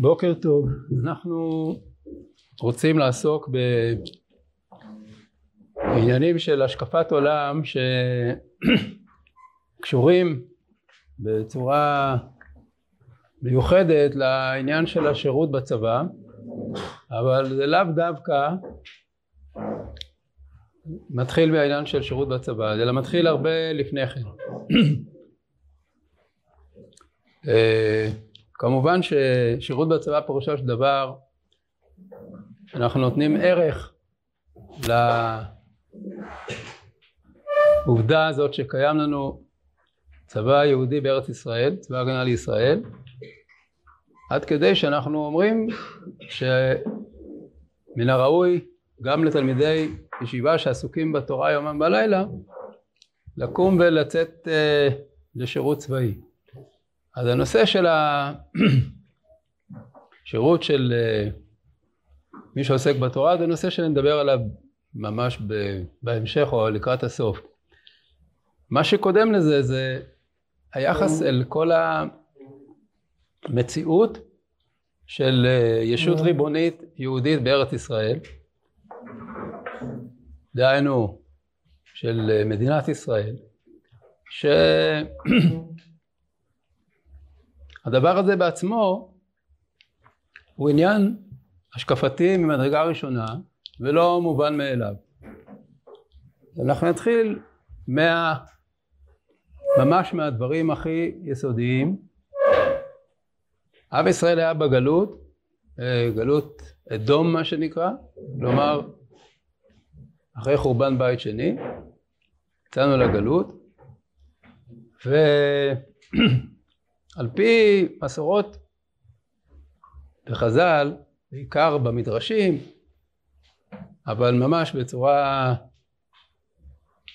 בוקר טוב, אנחנו רוצים לעסוק בעניינים של השקפת עולם שקשורים בצורה מיוחדת לעניין של השירות בצבא אבל זה לאו דווקא מתחיל מהעניין של שירות בצבא, אלא מתחיל הרבה לפני כן. אה, כמובן ששירות בצבא פירושו של דבר אנחנו נותנים ערך לעובדה הזאת שקיים לנו צבא יהודי בארץ ישראל, צבא הגנה לישראל, עד כדי שאנחנו אומרים שמן הראוי גם לתלמידי ישיבה שעסוקים בתורה יומם בלילה לקום ולצאת uh, לשירות צבאי. אז הנושא של השירות של uh, מי שעוסק בתורה זה נושא שנדבר עליו ממש בהמשך או לקראת הסוף. מה שקודם לזה זה היחס אל כל המציאות של אה, ישות ריבונית יהודית בארץ ישראל דהיינו של אה, מדינת ישראל, שהדבר הזה בעצמו הוא עניין השקפתי ממדרגה ראשונה ולא מובן מאליו. אנחנו נתחיל מה... ממש מהדברים הכי יסודיים. עם ישראל היה בגלות, אה, גלות אדום מה שנקרא, כלומר אחרי חורבן בית שני, יצאנו לגלות, ועל פי מסורות בחז"ל, בעיקר במדרשים, אבל ממש בצורה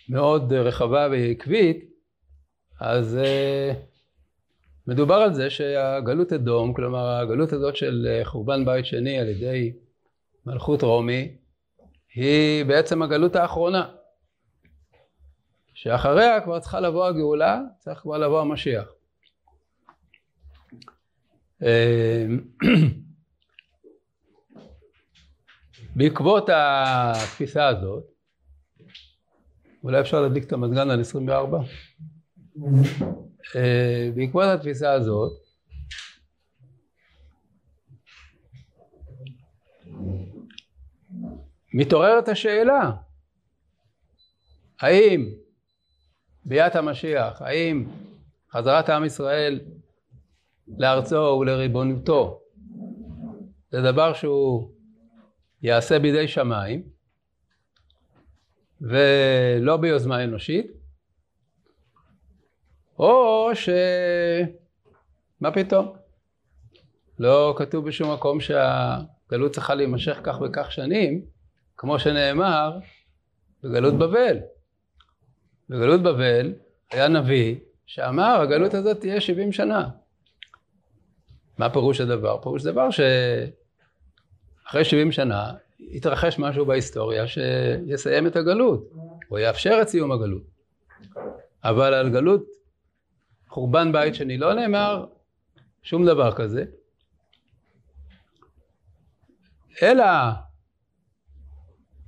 מאוד רחבה ועקבית, אז uh, מדובר על זה שהגלות אדום, כלומר הגלות הזאת של חורבן בית שני על ידי מלכות רומי, היא בעצם הגלות האחרונה. שאחריה כבר צריכה לבוא הגאולה, צריך כבר לבוא המשיח. אמ, בעקבות התפיסה הזאת, אולי אפשר להדליק את המזגן על 24? אה, בעקבות התפיסה הזאת, מתעוררת השאלה האם ביאת המשיח, האם חזרת עם ישראל לארצו ולריבונותו זה דבר שהוא יעשה בידי שמיים ולא ביוזמה אנושית או ש... מה פתאום? לא כתוב בשום מקום שהגלות צריכה להימשך כך וכך שנים כמו שנאמר בגלות בבל. בגלות בבל היה נביא שאמר הגלות הזאת תהיה 70 שנה. מה פירוש הדבר? פירוש דבר שאחרי 70 שנה יתרחש משהו בהיסטוריה שיסיים את הגלות, או יאפשר את סיום הגלות. אבל על גלות חורבן בית שני לא נאמר שום דבר כזה, אלא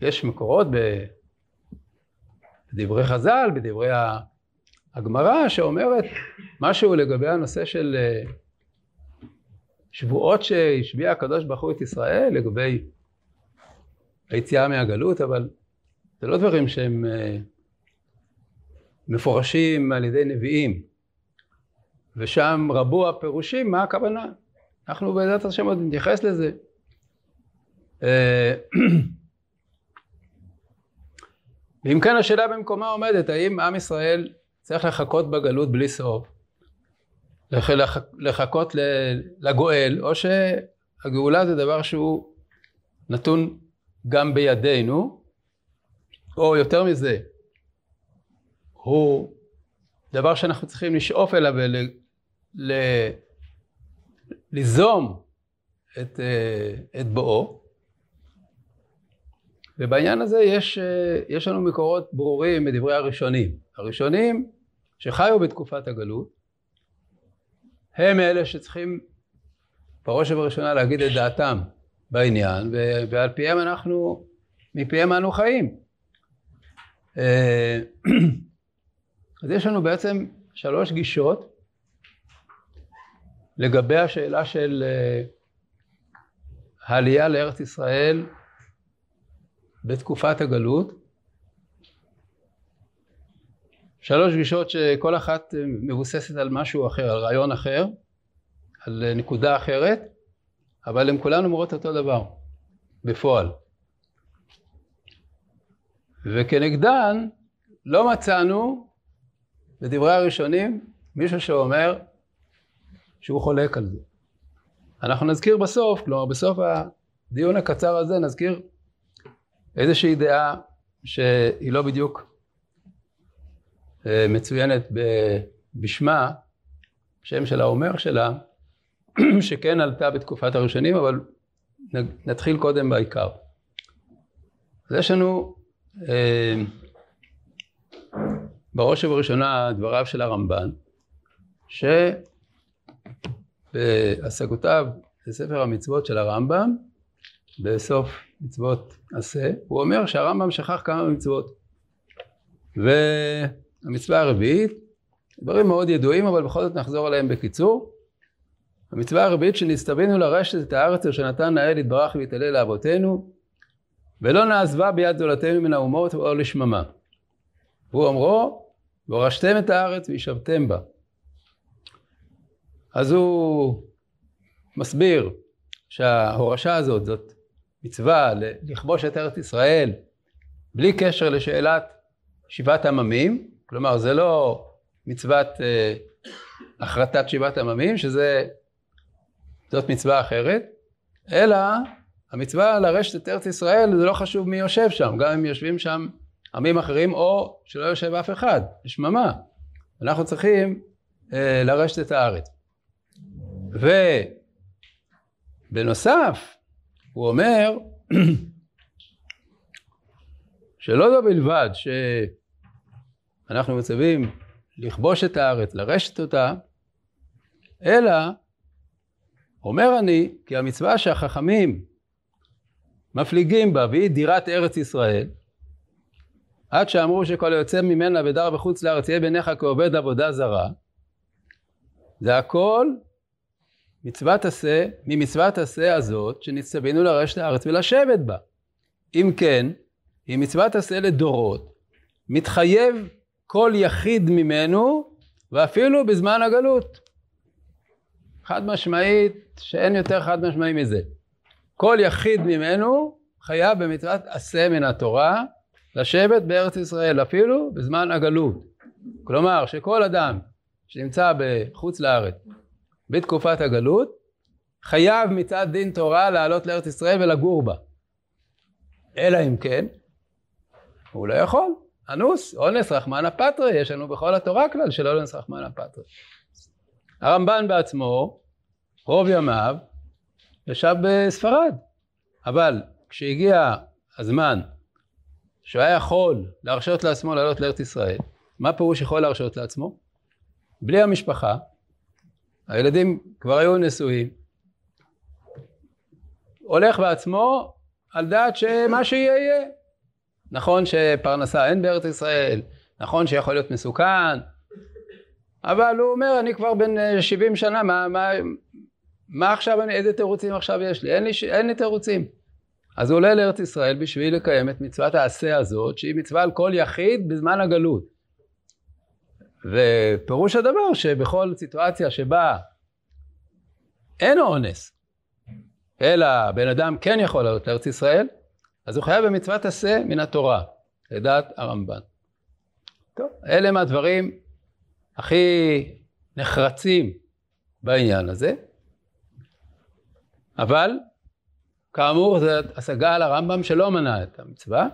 יש מקורות בדברי חז"ל, בדברי הגמרא, שאומרת משהו לגבי הנושא של שבועות שהשביע הקדוש ברוך הוא את ישראל, לגבי היציאה מהגלות, אבל זה לא דברים שהם אה, מפורשים על ידי נביאים, ושם רבו הפירושים, מה הכוונה? אנחנו בעזרת השם עוד נתייחס לזה. אה, ואם כן השאלה במקומה עומדת, האם עם ישראל צריך לחכות בגלות בלי סוף, לחכות לגואל, או שהגאולה זה דבר שהוא נתון גם בידינו, או יותר מזה, הוא דבר שאנחנו צריכים לשאוף אליו וליזום את, אה, את בואו. ובעניין הזה יש, אה, יש לנו מקורות ברורים מדברי הראשונים. הראשונים שחיו בתקופת הגלות הם אלה שצריכים בראש ובראשונה להגיד את דעתם בעניין, ועל פיהם אנחנו, מפיהם אנו חיים. אה, אז יש לנו בעצם שלוש גישות לגבי השאלה של אה, העלייה לארץ ישראל בתקופת הגלות. שלוש גישות שכל אחת מבוססת על משהו אחר, על רעיון אחר, על נקודה אחרת, אבל הן כולן אומרות אותו דבר, בפועל. וכנגדן לא מצאנו בדברי הראשונים מישהו שאומר שהוא חולק על זה. אנחנו נזכיר בסוף, כלומר בסוף הדיון הקצר הזה נזכיר איזושהי דעה שהיא לא בדיוק מצוינת בשמה, שם של האומר שלה, שכן עלתה בתקופת הראשונים, אבל נתחיל קודם בעיקר. אז יש לנו אה, בראש ובראשונה דבריו של הרמב"ן, שבהשגותיו לספר המצוות של הרמב"ם, בסוף מצוות עשה, הוא אומר שהרמב"ם שכח כמה מצוות. והמצווה הרביעית, דברים מאוד ידועים, אבל בכל זאת נחזור עליהם בקיצור. המצווה הרביעית שנסתווינו לרשת את הארץ אשר נתן האל יתברך ויתעלה לאבותינו ולא נעזבה ביד זולתנו מן האומות או לשממה. והוא אמרו והורשתם את הארץ וישבתם בה. אז הוא מסביר שההורשה הזאת זאת מצווה לכבוש את ארץ ישראל בלי קשר לשאלת שבעת עממים, כלומר זה לא מצוות אה, החרטת שבעת עממים, שזה זאת מצווה אחרת, אלא המצווה לרשת את ארץ ישראל זה לא חשוב מי יושב שם, גם אם יושבים שם עמים אחרים או שלא יושב אף אחד, שממה. אנחנו צריכים אה, לרשת את הארץ. ובנוסף, הוא אומר שלא זו בלבד שאנחנו מצווים לכבוש את הארץ, לרשת אותה, אלא אומר אני כי המצווה שהחכמים מפליגים בה והיא דירת ארץ ישראל עד שאמרו שכל היוצא ממנה ודר בחוץ לארץ יהיה בעיניך כעובד עבודה זרה זה הכל מצוות עשה ממצוות עשה הזאת שנצטווינו לרשת הארץ ולשבת בה. אם כן היא מצוות עשה לדורות מתחייב כל יחיד ממנו ואפילו בזמן הגלות חד משמעית שאין יותר חד משמעי מזה. כל יחיד ממנו חייב במצוות עשה מן התורה לשבת בארץ ישראל אפילו בזמן הגלות. כלומר שכל אדם שנמצא בחוץ לארץ בתקופת הגלות חייב מצד דין תורה לעלות לארץ ישראל ולגור בה. אלא אם כן הוא לא יכול. אנוס, אונס רחמנא פטרי, יש לנו בכל התורה כלל של אונס רחמנא פטרי. הרמב"ן בעצמו, רוב ימיו, ישב בספרד, אבל כשהגיע הזמן שהוא היה יכול להרשות לעצמו לעלות לארץ ישראל, מה פירוש יכול להרשות לעצמו? בלי המשפחה, הילדים כבר היו נשואים, הולך בעצמו על דעת שמה שיהיה יהיה. נכון שפרנסה אין בארץ ישראל, נכון שיכול להיות מסוכן, אבל הוא אומר אני כבר בן 70 אה, שנה מה, מה, מה עכשיו אני, איזה תירוצים עכשיו יש לי? אין לי, אין לי תירוצים. אז הוא עולה לארץ ישראל בשביל לקיים את מצוות העשה הזאת שהיא מצווה על כל יחיד בזמן הגלות. ופירוש הדבר שבכל סיטואציה שבה אין אונס אלא בן אדם כן יכול לעלות לארץ ישראל אז הוא חייב במצוות עשה מן התורה לדעת הרמב"ן טוב אלה הם הדברים הכי נחרצים בעניין הזה. אבל כאמור זו השגה על הרמב"ם שלא מנע את המצווה.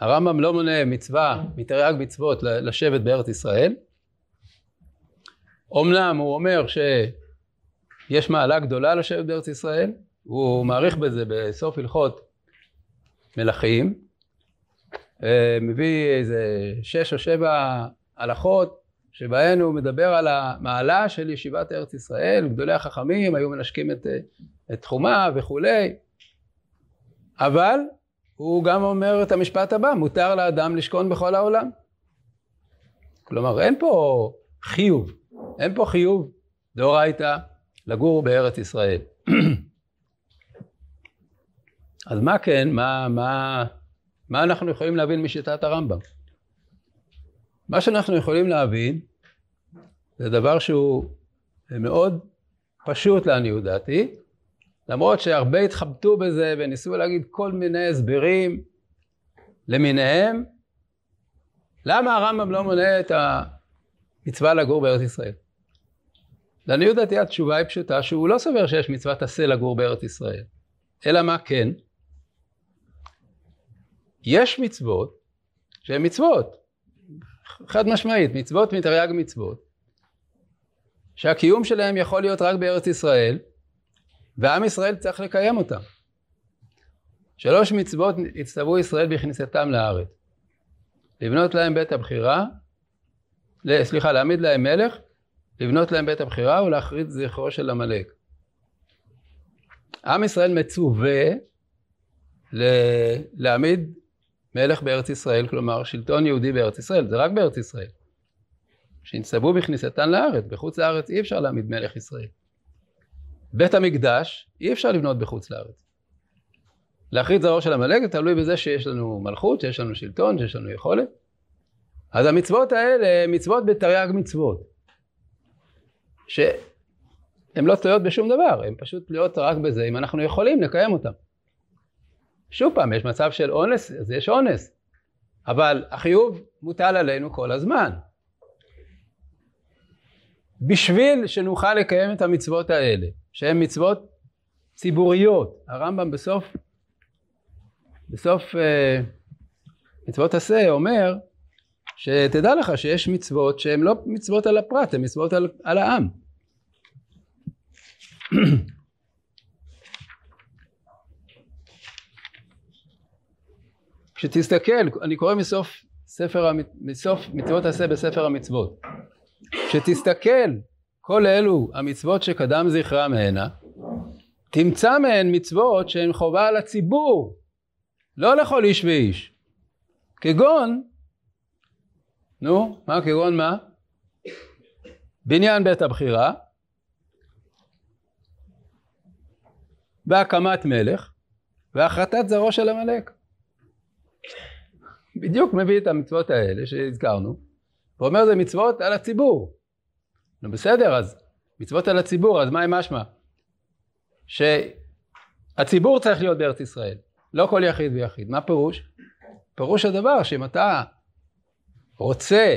הרמב"ם לא מונה מצווה מתרי"ג מצוות לשבת בארץ ישראל. אמנם הוא אומר שיש מעלה גדולה לשבת בארץ ישראל, הוא מעריך בזה בסוף הלכות מלכים, אה, מביא איזה שש או שבע הלכות שבהן הוא מדבר על המעלה של ישיבת ארץ ישראל, גדולי החכמים היו מנשקים את, את תחומה וכולי, אבל הוא גם אומר את המשפט הבא, מותר לאדם לשכון בכל העולם. כלומר, אין פה חיוב, אין פה חיוב דאורייתא לגור בארץ ישראל. אז מה כן, מה, מה, מה אנחנו יכולים להבין משיטת הרמב"ם? מה שאנחנו יכולים להבין זה דבר שהוא מאוד פשוט לעניות דעתי, למרות שהרבה התחבטו בזה וניסו להגיד כל מיני הסברים למיניהם, למה הרמב"ם לא מונה את המצווה לגור בארץ ישראל? לעניות דעתי התשובה היא פשוטה שהוא לא סובר שיש מצוות עשה לגור בארץ ישראל, אלא מה כן? יש מצוות שהן מצוות, חד משמעית, מצוות מתרי"ג מצוות, שהקיום שלהם יכול להיות רק בארץ ישראל, ועם ישראל צריך לקיים אותם. שלוש מצוות הצטוו ישראל בכניסתם לארץ. לבנות להם בית הבחירה, סליחה, להעמיד להם מלך, לבנות להם בית הבחירה ולהכריז זכרו של עמלק. עם ישראל מצווה להעמיד מלך בארץ ישראל, כלומר שלטון יהודי בארץ ישראל, זה רק בארץ ישראל. שנצטוו בכניסתן לארץ, בחוץ לארץ אי אפשר להעמיד מלך ישראל. בית המקדש אי אפשר לבנות בחוץ לארץ. להכריז זרעו של עמלק זה תלוי בזה שיש לנו מלכות, שיש לנו שלטון, שיש לנו יכולת. אז המצוות האלה הן מצוות בתרי"ג מצוות. שהן לא תלויות בשום דבר, הן פשוט תלויות רק בזה אם אנחנו יכולים לקיים אותן. שוב פעם, יש מצב של אונס, אז יש אונס. אבל החיוב מוטל עלינו כל הזמן. בשביל שנוכל לקיים את המצוות האלה, שהן מצוות ציבוריות, הרמב"ם בסוף, בסוף uh, מצוות עשה אומר שתדע לך שיש מצוות שהן לא מצוות על הפרט, הן מצוות על, על העם. כשתסתכל, אני קורא מסוף ספר, מסוף מצוות עשה בספר המצוות. כשתסתכל כל אלו המצוות שקדם זכרם הנה, תמצא מהן מצוות שהן חובה על הציבור, לא לכל איש ואיש. כגון, נו, מה כגון מה? בניין בית הבחירה, והקמת מלך, והחרטת זרעו של עמלק. בדיוק מביא את המצוות האלה שהזכרנו, ואומר זה מצוות על הציבור. נו בסדר, אז מצוות על הציבור, אז מה עם משמע? שהציבור צריך להיות בארץ ישראל, לא כל יחיד ויחיד. מה פירוש? פירוש הדבר שאם אתה רוצה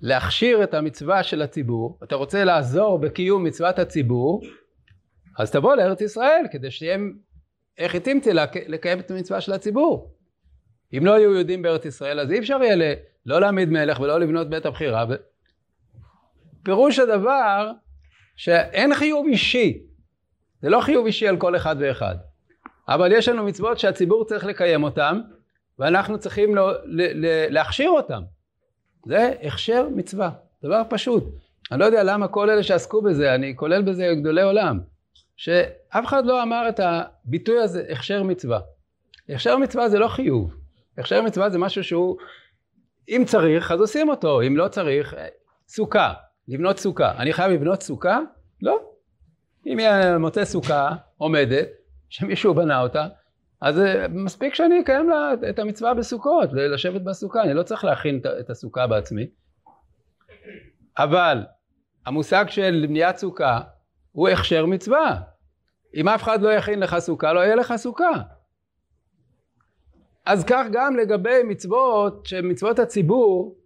להכשיר את המצווה של הציבור, אתה רוצה לעזור בקיום מצוות הציבור, אז תבוא לארץ ישראל כדי שהם, איך התאמתי לקיים את המצווה של הציבור. אם לא היו יהודים בארץ ישראל, אז אי אפשר יהיה לא להעמיד מלך ולא לבנות בית הבחירה. פירוש הדבר שאין חיוב אישי. זה לא חיוב אישי על כל אחד ואחד. אבל יש לנו מצוות שהציבור צריך לקיים אותן, ואנחנו צריכים לא, ל, ל, להכשיר אותן. זה הכשר מצווה, דבר פשוט. אני לא יודע למה כל אלה שעסקו בזה, אני כולל בזה גדולי עולם, שאף אחד לא אמר את הביטוי הזה, הכשר מצווה. הכשר מצווה זה לא חיוב. הכשר מצווה זה משהו שהוא, אם צריך, אז עושים אותו, אם לא צריך, סוכה, לבנות סוכה. אני חייב לבנות סוכה? לא. אם מוצא סוכה עומדת, שמישהו בנה אותה, אז אה, מספיק שאני אקיים לה את המצווה בסוכות, לשבת בסוכה, אני לא צריך להכין את הסוכה בעצמי. אבל המושג של בניית סוכה הוא הכשר מצווה. אם אף אחד לא יכין לך סוכה, לא יהיה לך סוכה. אז כך גם לגבי מצוות שהן מצוות הציבור,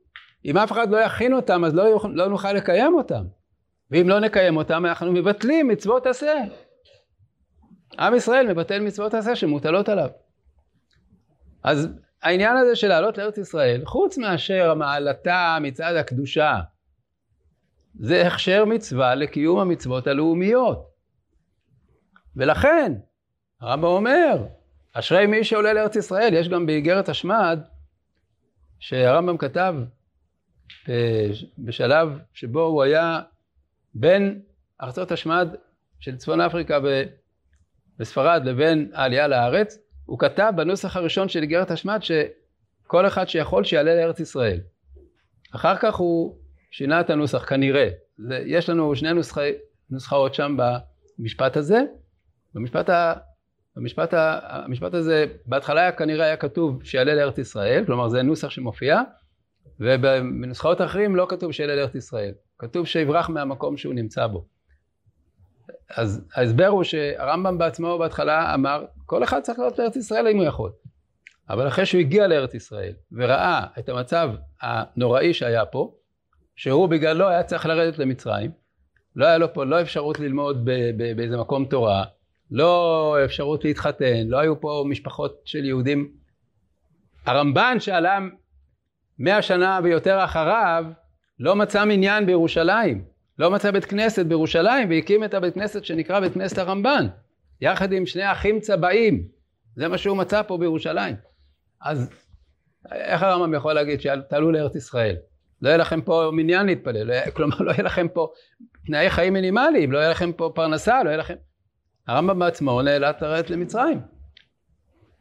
אם אף אחד לא יכין אותם אז לא, יוכל, לא נוכל לקיים אותם. ואם לא נקיים אותם אנחנו מבטלים מצוות עשה. עם ישראל מבטל מצוות עשה שמוטלות עליו. אז העניין הזה של לעלות לארץ ישראל, חוץ מאשר מעלתה מצד הקדושה, זה הכשר מצווה לקיום המצוות הלאומיות. ולכן, הרמב"ם אומר, אשרי מי שעולה לארץ ישראל, יש גם באיגרת השמד, שהרמב"ם כתב בשלב שבו הוא היה בין ארצות השמד של צפון אפריקה בספרד לבין העלייה לארץ, הוא כתב בנוסח הראשון של איגרת השמד שכל אחד שיכול שיעלה לארץ ישראל. אחר כך הוא שינה את הנוסח כנראה. יש לנו שני נוסחאות שם במשפט הזה. במשפט, ה, במשפט, ה, המשפט הזה בהתחלה היה כנראה היה כתוב שיעלה לארץ ישראל, כלומר זה נוסח שמופיע, ובנוסחאות אחרים לא כתוב שיעלה לארץ ישראל, כתוב שיברח מהמקום שהוא נמצא בו. אז ההסבר הוא שהרמב"ם בעצמו בהתחלה אמר כל אחד צריך לעלות לארץ ישראל אם הוא יכול. אבל אחרי שהוא הגיע לארץ ישראל וראה את המצב הנוראי שהיה פה, שהוא בגללו היה צריך לרדת למצרים, לא היה לו פה לא אפשרות ללמוד באיזה מקום תורה, לא אפשרות להתחתן, לא היו פה משפחות של יהודים. הרמב"ן שעלה מאה שנה ויותר אחריו, לא מצא מניין בירושלים, לא מצא בית כנסת בירושלים והקים את הבית כנסת שנקרא בית כנסת הרמב"ן, יחד עם שני אחים צבעים, זה מה שהוא מצא פה בירושלים. אז איך הרמב"ם יכול להגיד שתעלו לארץ ישראל? לא יהיה לכם פה מניין להתפלל, לא כלומר לא יהיה לכם פה תנאי חיים מינימליים, לא יהיה לכם פה פרנסה, לא יהיה לכם... הרמב"ם בעצמו נאלץ לרדת למצרים.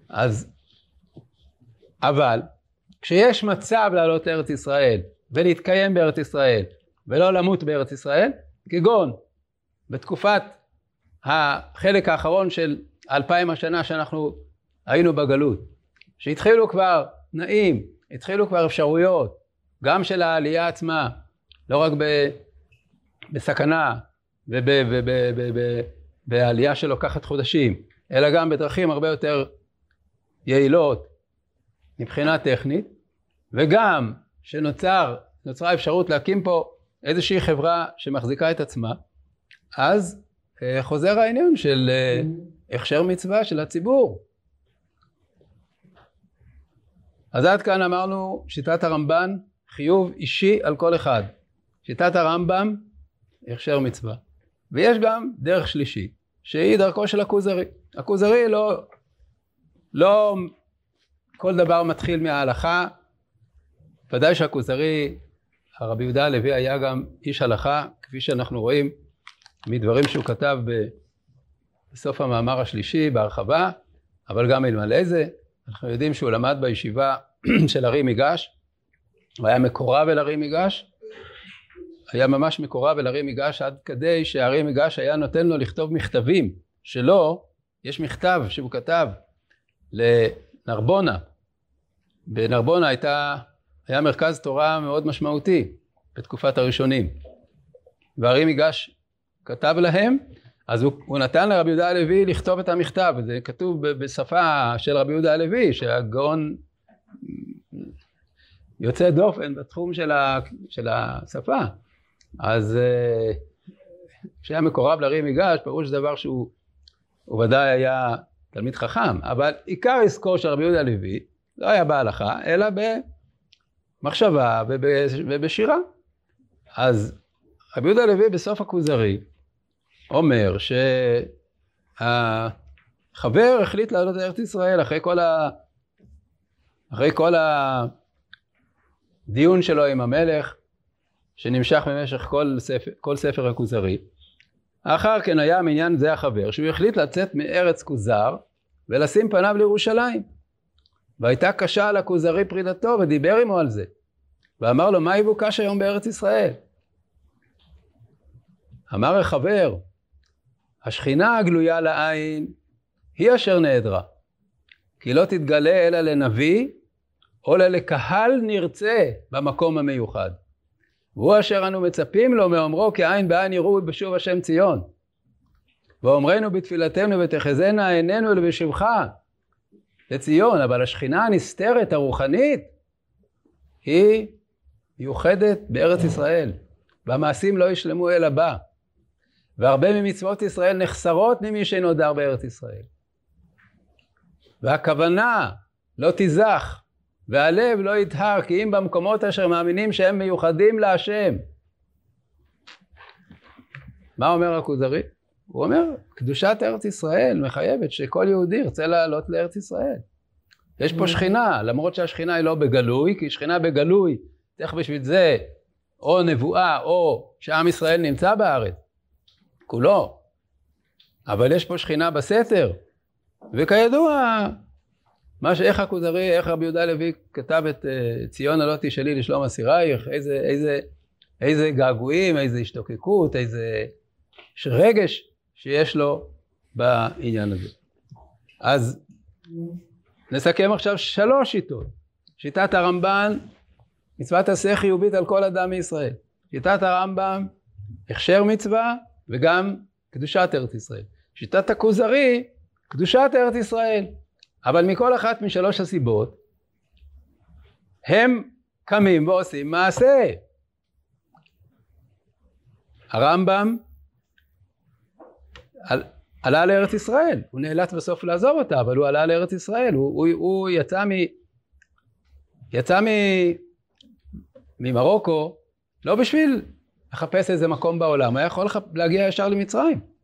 אז, אבל, כשיש מצב לעלות לארץ ישראל ולהתקיים בארץ ישראל ולא למות בארץ ישראל, כגון בתקופת החלק האחרון של אלפיים השנה שאנחנו היינו בגלות, שהתחילו כבר תנאים, התחילו כבר אפשרויות, גם של העלייה עצמה, לא רק ב, בסכנה ובעלייה שלוקחת חודשים, אלא גם בדרכים הרבה יותר יעילות מבחינה טכנית, וגם שנוצרה אפשרות להקים פה איזושהי חברה שמחזיקה את עצמה, אז אה, חוזר העניין של אה, הכשר מצווה של הציבור. אז עד כאן אמרנו שיטת הרמב"ן חיוב אישי על כל אחד. שיטת הרמב"ם, הכשר מצווה. ויש גם דרך שלישית, שהיא דרכו של הכוזרי. הכוזרי לא, לא כל דבר מתחיל מההלכה, ודאי שהכוזרי, הרבי יהודה הלוי היה גם איש הלכה, כפי שאנחנו רואים מדברים שהוא כתב בסוף המאמר השלישי בהרחבה, אבל גם אלמלא זה, אנחנו יודעים שהוא למד בישיבה של הרי מיגש, הוא היה מקורב אל הרי מיגש, היה ממש מקורב אל הרי מיגש עד כדי שהרי מיגש היה נותן לו לכתוב מכתבים שלו, יש מכתב שהוא כתב לנרבונה, בנרבונה הייתה, היה מרכז תורה מאוד משמעותי בתקופת הראשונים, והרי מיגש כתב להם, אז הוא, הוא נתן לרבי יהודה הלוי לכתוב את המכתב, זה כתוב בשפה של רבי יהודה הלוי, שהגאון יוצא דופן בתחום של, ה, של השפה. אז אה, כשהיה מקורב לרי מיגש, פירוש דבר שהוא ודאי היה תלמיד חכם, אבל עיקר עסקו של רבי יהודה הלוי לא היה בהלכה, אלא במחשבה ובשירה. אז רבי יהודה הלוי בסוף הכוזרי אומר שהחבר החליט לעלות לארץ ישראל אחרי כל, ה... אחרי כל הדיון שלו עם המלך, שנמשך במשך כל ספר, כל ספר הכוזרי. אחר כן היה מעניין זה החבר, שהוא החליט לצאת מארץ כוזר ולשים פניו לירושלים. והייתה קשה על הכוזרי פרידתו ודיבר עמו על זה. ואמר לו, מה יבוקש היום בארץ ישראל? אמר החבר, השכינה הגלויה לעין היא אשר נעדרה, כי לא תתגלה אלא לנביא, או לקהל נרצה במקום המיוחד. והוא אשר אנו מצפים לו מאומרו כי עין בעין יראו בשוב השם ציון. ואומרנו בתפילתנו ותחזינה עינינו לבשבך לציון, אבל השכינה הנסתרת הרוחנית היא מיוחדת בארץ ישראל, והמעשים לא ישלמו אלא בה. והרבה ממצוות ישראל נחסרות ממי שאינו דר בארץ ישראל. והכוונה לא תיזך, והלב לא יטהר, כי אם במקומות אשר מאמינים שהם מיוחדים להשם. מה אומר הכוזרי? הוא אומר, קדושת ארץ ישראל מחייבת שכל יהודי ירצה לעלות לארץ ישראל. יש פה שכינה, למרות שהשכינה היא לא בגלוי, כי שכינה בגלוי צריך בשביל זה או נבואה או שעם ישראל נמצא בארץ, כולו. אבל יש פה שכינה בסתר, וכידוע, מה שאיך הכוזרי, איך רבי יהודה לוי כתב את uh, ציון הלא תשאלי לשלום אסירייך, איזה, איזה, איזה געגועים, איזה השתוקקות, איזה רגש שיש לו בעניין הזה. אז נסכם עכשיו שלוש שיטות. שיטת הרמב"ן, מצוות עשה חיובית על כל אדם מישראל. שיטת הרמב"ם, הכשר מצווה וגם קדושת ארץ ישראל. שיטת הכוזרי, קדושת ארץ ישראל. אבל מכל אחת משלוש הסיבות, הם קמים ועושים מעשה. הרמב"ם עלה לארץ ישראל, הוא נאלץ בסוף לעזוב אותה, אבל הוא עלה לארץ ישראל, הוא, הוא, הוא יצא, מ, יצא מ, ממרוקו לא בשביל לחפש איזה מקום בעולם, הוא היה יכול להגיע ישר למצרים.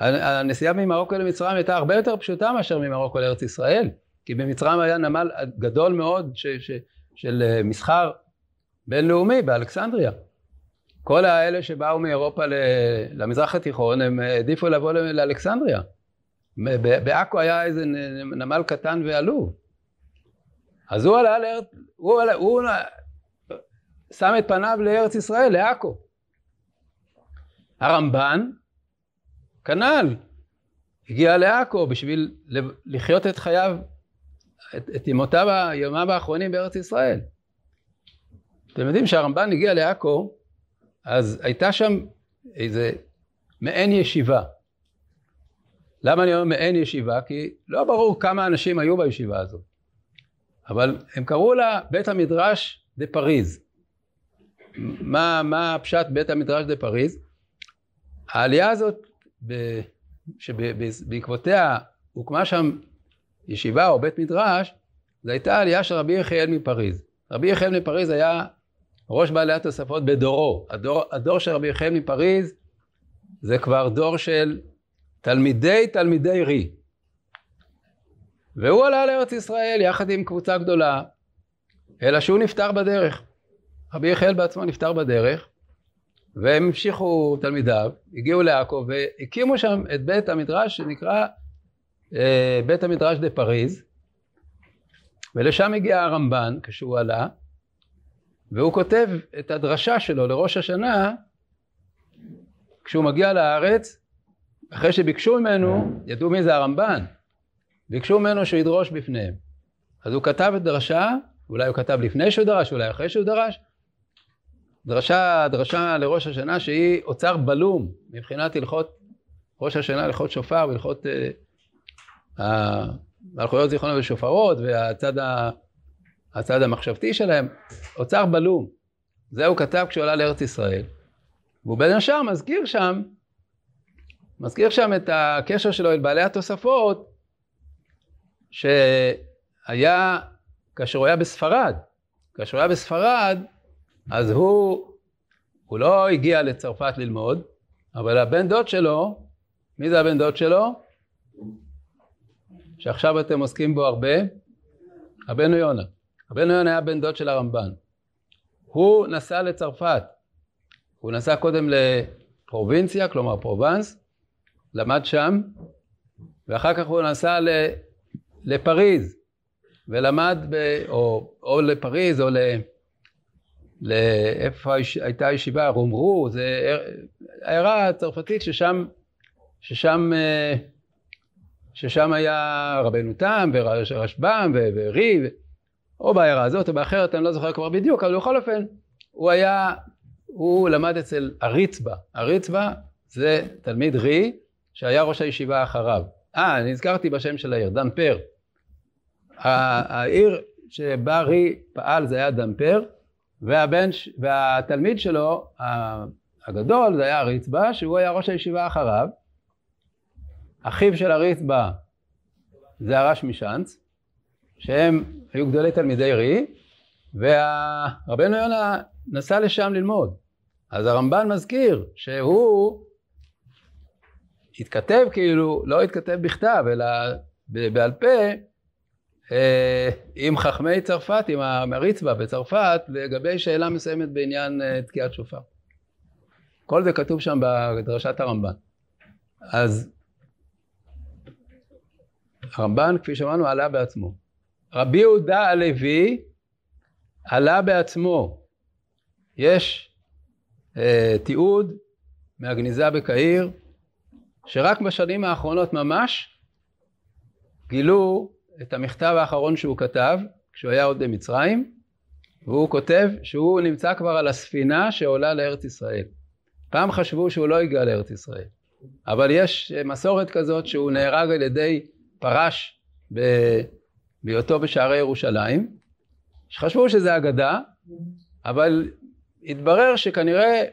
הנסיעה ממרוקו למצרים הייתה הרבה יותר פשוטה מאשר ממרוקו לארץ ישראל, כי במצרים היה נמל גדול מאוד ש, ש, של אה, מסחר בינלאומי באלכסנדריה. כל האלה שבאו מאירופה למזרח התיכון, הם העדיפו לבוא לאלכסנדריה. בעכו היה איזה נמל קטן ועלוב. אז הוא עלה לארץ, הוא, עלה, הוא שם את פניו לארץ ישראל, לעכו. הרמב"ן, כנ"ל, הגיע לעכו בשביל לחיות את חייו, את, את ימותיו, ימיו האחרונים בארץ ישראל. אתם יודעים שהרמב"ן הגיע לעכו אז הייתה שם איזה מעין ישיבה. למה אני אומר מעין ישיבה? כי לא ברור כמה אנשים היו בישיבה הזאת. אבל הם קראו לה בית המדרש דה פריז. מה, מה פשט בית המדרש דה פריז? העלייה הזאת, שבעקבותיה הוקמה שם ישיבה או בית מדרש, זו הייתה עלייה של רבי יחיאל מפריז. רבי יחיאל מפריז היה ראש בעלי התוספות בדורו. הדור, הדור של רבי יחיא מפריז זה כבר דור של תלמידי תלמידי רי. והוא עלה לארץ ישראל יחד עם קבוצה גדולה, אלא שהוא נפטר בדרך. רבי יחיאל בעצמו נפטר בדרך, והם המשיכו תלמידיו, הגיעו לעכו והקימו שם את בית המדרש שנקרא אה, בית המדרש דה פריז, ולשם הגיע הרמב"ן כשהוא עלה, והוא כותב את הדרשה שלו לראש השנה כשהוא מגיע לארץ, אחרי שביקשו ממנו, ידעו מי זה הרמב"ן, ביקשו ממנו שהוא ידרוש בפניהם. אז הוא כתב את דרשה, אולי הוא כתב לפני שהוא דרש, אולי אחרי שהוא דרש, דרשה, דרשה לראש השנה שהיא אוצר בלום מבחינת הלכות ראש השנה, הלכות שופר והלכות אה, מלכויות זיכרונות ושופרות והצד ה... הצד המחשבתי שלהם, אוצר בלום. זה הוא כתב כשהוא עלה לארץ ישראל. והוא בין השאר מזכיר שם, מזכיר שם את הקשר שלו אל בעלי התוספות, שהיה, כאשר הוא היה בספרד, כאשר הוא היה בספרד, אז הוא, הוא לא הגיע לצרפת ללמוד, אבל הבן דוד שלו, מי זה הבן דוד שלו? שעכשיו אתם עוסקים בו הרבה? רבנו יונה. רבנו יונה היה בן דוד של הרמב"ן. הוא נסע לצרפת. הוא נסע קודם לפרובינציה, כלומר פרובנס, למד שם, ואחר כך הוא נסע לפריז, ולמד, ב, או, או לפריז או ל... לאיפה הייתה הישיבה, רומרו, זה עיירה צרפתית ששם, ששם, ששם היה רבנו תם ורשב"ם ורי, או בעיירה הזאת או באחרת, אני לא זוכר כבר בדיוק, אבל בכל אופן, הוא היה, הוא למד אצל הריצבה. הריצבה זה תלמיד רי שהיה ראש הישיבה אחריו. אה, נזכרתי בשם של העיר, דמפר. העיר שבה רי פעל זה היה דמפר, והבן, והתלמיד שלו, הגדול, זה היה הריצבה, שהוא היה ראש הישיבה אחריו. אחיו של הריצבה זה הרש משאנץ, שהם היו גדולי תלמידי רי, ורבנו יונה נסע לשם ללמוד. אז הרמב"ן מזכיר שהוא התכתב כאילו, לא התכתב בכתב, אלא בעל פה, עם חכמי צרפת, עם המריצבה בצרפת, לגבי שאלה מסוימת בעניין אה, תקיעת שופר. כל זה כתוב שם בדרשת הרמב"ן. אז הרמב"ן, כפי שאמרנו, עלה בעצמו. רבי יהודה הלוי עלה בעצמו. יש אה, תיעוד מהגניזה בקהיר, שרק בשנים האחרונות ממש גילו את המכתב האחרון שהוא כתב, כשהוא היה עוד במצרים, והוא כותב שהוא נמצא כבר על הספינה שעולה לארץ ישראל. פעם חשבו שהוא לא הגיע לארץ ישראל, אבל יש מסורת כזאת שהוא נהרג על ידי פרש בהיותו בשערי ירושלים, שחשבו שזה אגדה, אבל התברר שכנראה,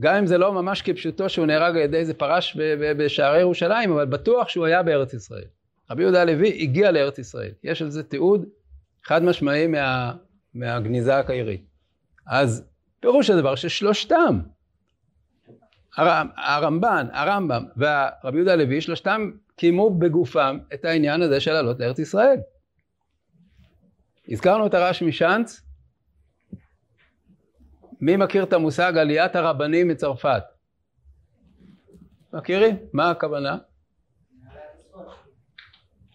גם אם זה לא ממש כפשוטו שהוא נהרג על ידי איזה פרש בשערי ירושלים, אבל בטוח שהוא היה בארץ ישראל. רבי יהודה הלוי הגיע לארץ ישראל. יש על זה תיעוד חד משמעי מה, מהגניזה הקהירית. אז פירוש הדבר ששלושתם, הרמב"ן, הרמב"ם והרבי יהודה הלוי, שלושתם קיימו בגופם את העניין הזה של לעלות לארץ ישראל. הזכרנו את הרש משאנץ, מי מכיר את המושג עליית הרבנים מצרפת? מכירים? מה הכוונה?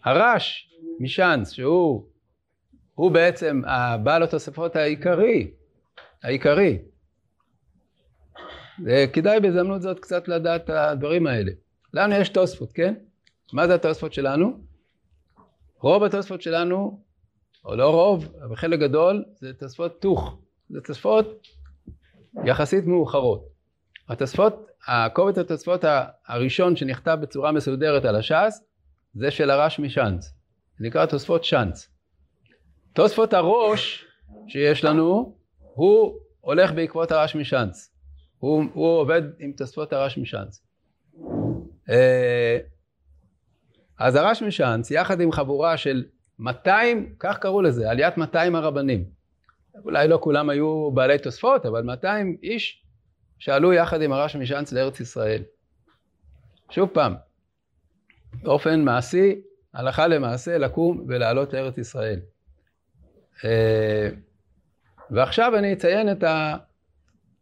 הרש משאנץ, שהוא הוא בעצם הבעל התוספות העיקרי, העיקרי. וכדאי בהזדמנות זאת קצת לדעת את הדברים האלה. לנו יש תוספות, כן? מה זה התוספות שלנו? רוב התוספות שלנו, או לא רוב, אבל חלק גדול, זה תוספות תוך. זה תוספות יחסית מאוחרות. התוספות, הקובץ התוספות הראשון שנכתב בצורה מסודרת על הש"ס, זה של הרש משאנץ. נקרא תוספות שאנץ. תוספות הראש שיש לנו, הוא הולך בעקבות הרש משאנץ. הוא, הוא עובד עם תוספות הרש משאנץ. אה, אז הרש משאנץ, יחד עם חבורה של 200, כך קראו לזה, עליית 200 הרבנים. אולי לא כולם היו בעלי תוספות, אבל 200 איש שעלו יחד עם הרש משאנץ לארץ ישראל. שוב פעם, באופן מעשי, הלכה למעשה, לקום ולעלות לארץ ישראל. אה, ועכשיו אני אציין את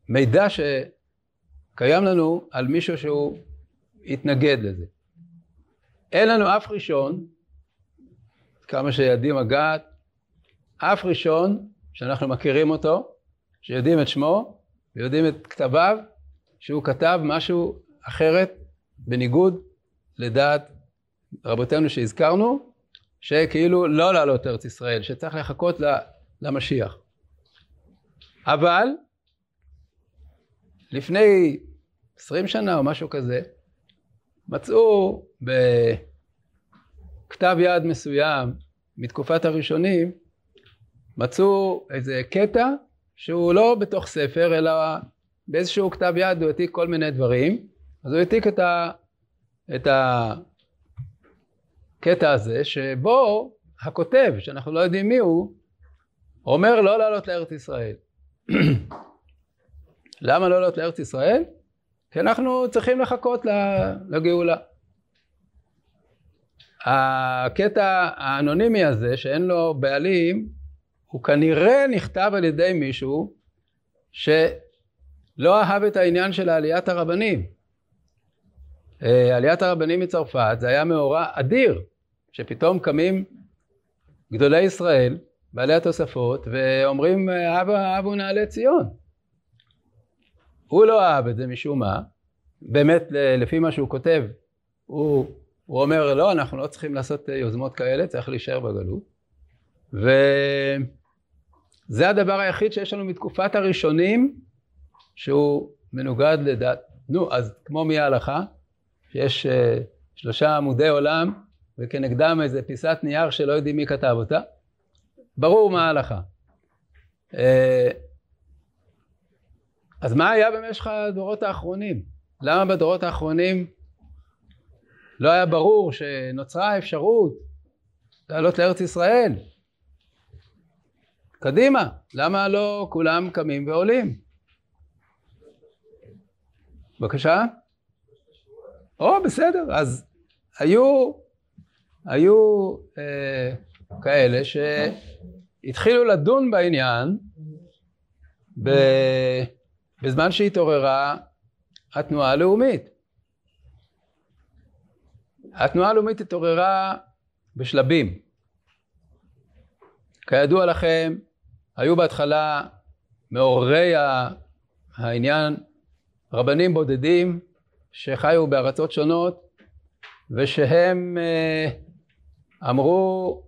המידע שקיים לנו על מישהו שהוא התנגד לזה. אין לנו אף ראשון, כמה שידים הגעת, אף ראשון שאנחנו מכירים אותו, שיודעים את שמו ויודעים את כתביו, שהוא כתב משהו אחרת בניגוד לדעת רבותינו שהזכרנו, שכאילו לא לעלות לארץ ישראל, שצריך לחכות למשיח. אבל לפני עשרים שנה או משהו כזה, מצאו בכתב יד מסוים מתקופת הראשונים, מצאו איזה קטע שהוא לא בתוך ספר, אלא באיזשהו כתב יד הוא העתיק כל מיני דברים, אז הוא העתיק את, ה, את הקטע הזה, שבו הכותב, שאנחנו לא יודעים מי הוא, אומר לא לעלות לארץ ישראל. למה לא לעלות לארץ ישראל? כי אנחנו צריכים לחכות לגאולה. הקטע האנונימי הזה, שאין לו בעלים, הוא כנראה נכתב על ידי מישהו שלא אהב את העניין של עליית הרבנים. אה, עליית הרבנים מצרפת זה היה מאורע אדיר, שפתאום קמים גדולי ישראל, בעלי התוספות, ואומרים אבא אבו נעלה ציון. הוא לא אהב את זה משום מה, באמת לפי מה שהוא כותב, הוא, הוא אומר לא, אנחנו לא צריכים לעשות יוזמות כאלה, צריך להישאר בגלות. וזה הדבר היחיד שיש לנו מתקופת הראשונים שהוא מנוגד לדת. נו, אז כמו מי ההלכה? שיש uh, שלושה עמודי עולם וכנגדם איזה פיסת נייר שלא יודעים מי כתב אותה. ברור מה ההלכה. Uh, אז מה היה במשך הדורות האחרונים? למה בדורות האחרונים לא היה ברור שנוצרה האפשרות לעלות לארץ ישראל? קדימה, למה לא כולם קמים ועולים? בבקשה? או, בסדר, אז היו, היו אה, כאלה שהתחילו לדון בעניין בזמן שהתעוררה התנועה הלאומית. התנועה הלאומית התעוררה בשלבים. כידוע לכם, היו בהתחלה מעוררי העניין רבנים בודדים שחיו בארצות שונות ושהם אה, אמרו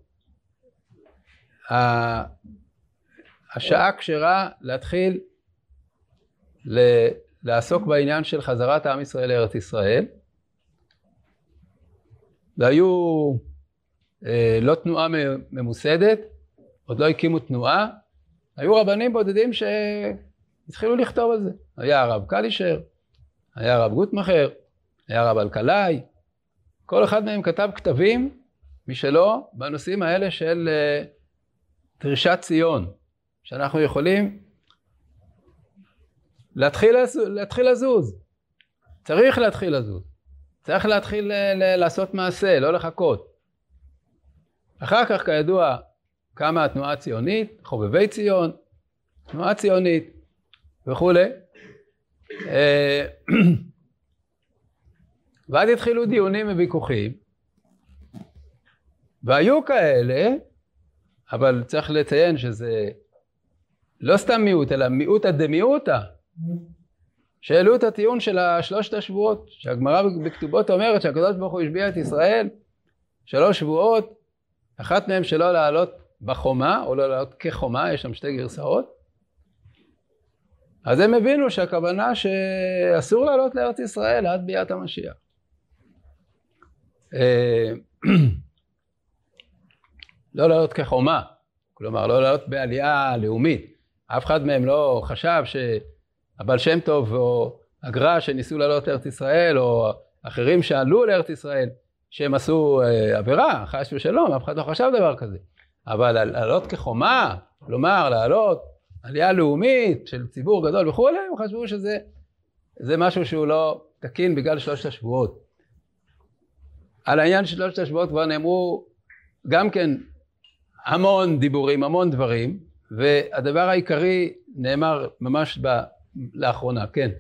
השעה כשרה להתחיל לעסוק בעניין של חזרת עם ישראל לארץ ישראל והיו אה, לא תנועה ממוסדת, עוד לא הקימו תנועה, היו רבנים בודדים שהתחילו לכתוב על זה. היה הרב קלישר, היה הרב גוטמכר, היה הרב אלקלעי, כל אחד מהם כתב כתבים משלו בנושאים האלה של אה, דרישת ציון, שאנחנו יכולים להתחיל, להתחיל לזוז. צריך להתחיל לזוז. צריך להתחיל לעשות מעשה, לא לחכות. אחר כך, כידוע, קמה התנועה הציונית, חובבי ציון, תנועה ציונית וכולי. אה, ואז התחילו דיונים וויכוחים, והיו כאלה, אבל צריך לציין שזה לא סתם מיעוט, אלא מיעוטא דמיעוטא, שהעלו את הטיעון של שלושת השבועות, שהגמרא בכתובות אומרת שהקדוש ברוך הוא השביע את ישראל שלוש שבועות, אחת מהן שלא לעלות בחומה, או לא לעלות כחומה, יש שם שתי גרסאות. אז הם הבינו שהכוונה שאסור לעלות לארץ ישראל עד ביאת המשיח. אה, לא לעלות כחומה, כלומר לא לעלות בעלייה לאומית. אף אחד מהם לא חשב שהבעל שם טוב או הגר"א שניסו לעלות לארץ ישראל, או אחרים שעלו לארץ ישראל, שהם עשו אה, עבירה, חס ושלום, אף אחד לא חשב דבר כזה. אבל לעלות כחומה, כלומר לעלות עלייה לאומית של ציבור גדול וכולי, הם חשבו שזה זה משהו שהוא לא תקין בגלל שלושת השבועות. על העניין של שלושת השבועות כבר נאמרו גם כן המון דיבורים, המון דברים, והדבר העיקרי נאמר ממש ב... לאחרונה, כן.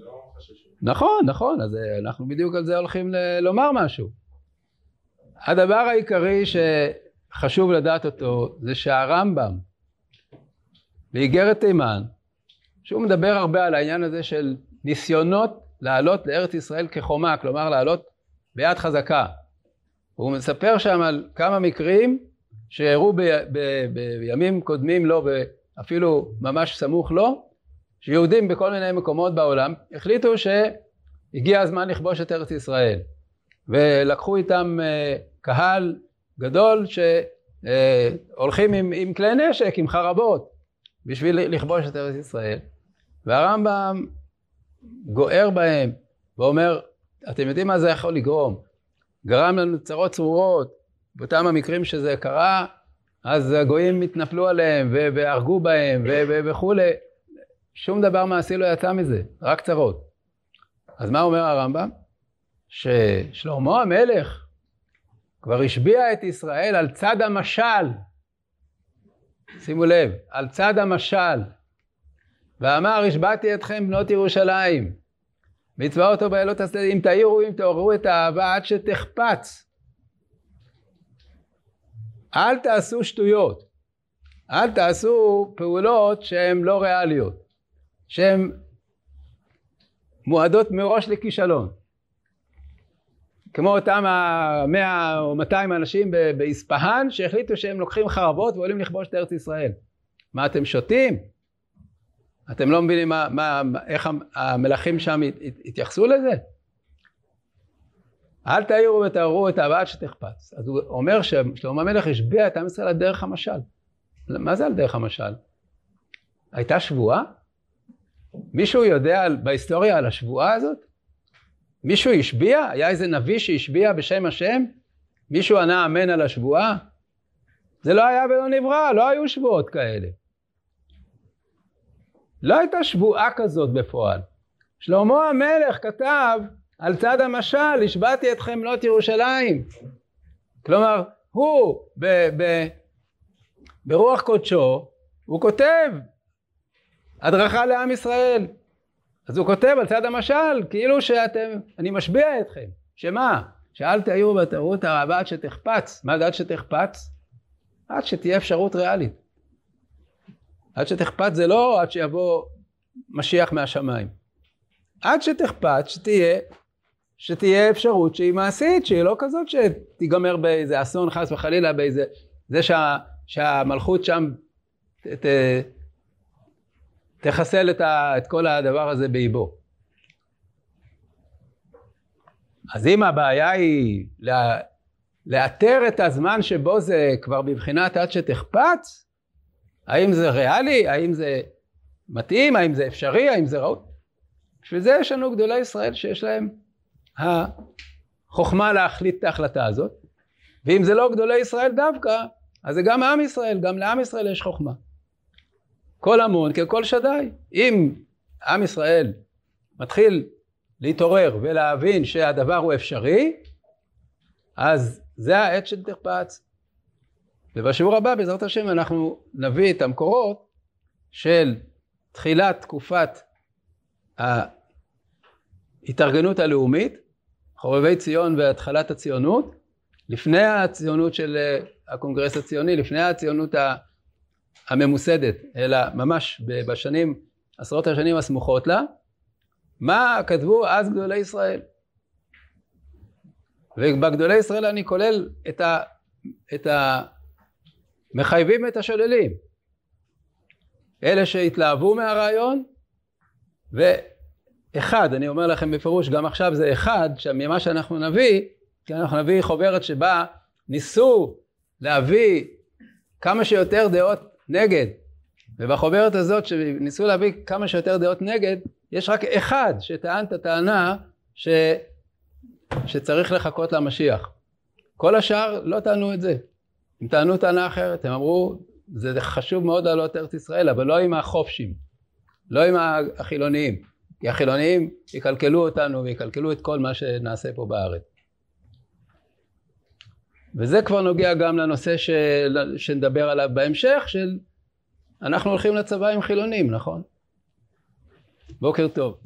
לא נכון, נכון, אז אה, אנחנו בדיוק על זה הולכים ל- לומר משהו. הדבר העיקרי שחשוב לדעת אותו זה שהרמב"ם באיגרת תימן, שהוא מדבר הרבה על העניין הזה של ניסיונות לעלות לארץ ישראל כחומה, כלומר לעלות ביד חזקה. הוא מספר שם על כמה מקרים שאירעו בימים קודמים לו ואפילו ממש סמוך לו, שיהודים בכל מיני מקומות בעולם החליטו שהגיע הזמן לכבוש את ארץ ישראל ולקחו איתם אה, קהל גדול שהולכים עם, עם כלי נשק, עם חרבות בשביל לכבוש את ארץ ישראל והרמב"ם גוער בהם ואומר אתם יודעים מה זה יכול לגרום גרם לנו צרות צרורות באותם המקרים שזה קרה אז הגויים התנפלו עליהם והרגו בהם וכולי שום דבר מעשי לא יצא מזה, רק צרות. אז מה אומר הרמב"ם? ששלמה המלך כבר השביע את ישראל על צד המשל. שימו לב, על צד המשל. ואמר, השבעתי אתכם בנות ירושלים. מצווה אותו בעלות השדה, אם תאירו, אם תעוררו את האהבה עד שתחפץ. אל תעשו שטויות. אל תעשו פעולות שהן לא ריאליות. שהן מועדות מראש לכישלון. כמו אותם המאה או מאתיים אנשים באספהאן שהחליטו שהם לוקחים חרבות ועולים לכבוש את ארץ ישראל. מה אתם שותים? אתם לא מבינים מה, מה, איך המלכים שם התייחסו לזה? אל תעירו ותערו את הבעל שתחפץ. אז הוא אומר ששלמה המלך השביע את עם ישראל על דרך המשל. מה זה על דרך המשל? הייתה שבועה? מישהו יודע בהיסטוריה על השבועה הזאת? מישהו השביע? היה איזה נביא שהשביע בשם השם? מישהו ענה אמן על השבועה? זה לא היה ולא נברא, לא היו שבועות כאלה. לא הייתה שבועה כזאת בפועל. שלמה המלך כתב על צד המשל, השבעתי אתכם מלאת ירושלים. כלומר, הוא ב, ב, ברוח קודשו, הוא כותב הדרכה לעם ישראל. אז הוא כותב על צד המשל, כאילו שאתם, אני משביע אתכם. שמה? שאל תהיו ותראו הרבה עד שתחפץ. מה זה עד שתחפץ? עד שתהיה אפשרות ריאלית. עד שתחפץ זה לא עד שיבוא משיח מהשמיים. עד שתחפץ, שתהיה, שתהיה אפשרות שהיא מעשית, שהיא לא כזאת שתיגמר באיזה אסון חס וחלילה, באיזה... זה שה, שהמלכות שם ת, ת, תחסל את, ה, את כל הדבר הזה באיבו. אז אם הבעיה היא לה, לאתר את הזמן שבו זה כבר בבחינת עד שתחפץ, האם זה ריאלי, האם זה מתאים, האם זה אפשרי, האם זה ראוי, בשביל זה יש לנו גדולי ישראל שיש להם החוכמה להחליט את ההחלטה הזאת, ואם זה לא גדולי ישראל דווקא, אז זה גם עם ישראל, גם לעם ישראל יש חוכמה. כל המון ככל שדי. אם עם ישראל מתחיל להתעורר ולהבין שהדבר הוא אפשרי, אז זה העת של תחפץ. ובשיעור הבא בעזרת השם אנחנו נביא את המקורות של תחילת תקופת ההתארגנות הלאומית, חובבי ציון והתחלת הציונות, לפני הציונות של הקונגרס הציוני, לפני הציונות הממוסדת, אלא ממש בשנים, עשרות השנים הסמוכות לה, מה כתבו אז גדולי ישראל. ובגדולי ישראל אני כולל את, ה, את המחייבים את השוללים. אלה שהתלהבו מהרעיון, ואחד, אני אומר לכם בפירוש, גם עכשיו זה אחד, ממה שאנחנו נביא, כי אנחנו נביא חוברת שבה ניסו להביא כמה שיותר דעות נגד. ובחוברת הזאת שניסו להביא כמה שיותר דעות נגד, יש רק אחד שטען את הטענה ש... שצריך לחכות למשיח. כל השאר לא טענו את זה. הם טענו טענה אחרת, הם אמרו זה חשוב מאוד לעלות ארץ ישראל, אבל לא עם החופשים, לא עם החילוניים, כי החילוניים יקלקלו אותנו ויקלקלו את כל מה שנעשה פה בארץ. וזה כבר נוגע גם לנושא של, שנדבר עליו בהמשך, של אנחנו הולכים לצבא עם חילונים, נכון? בוקר טוב.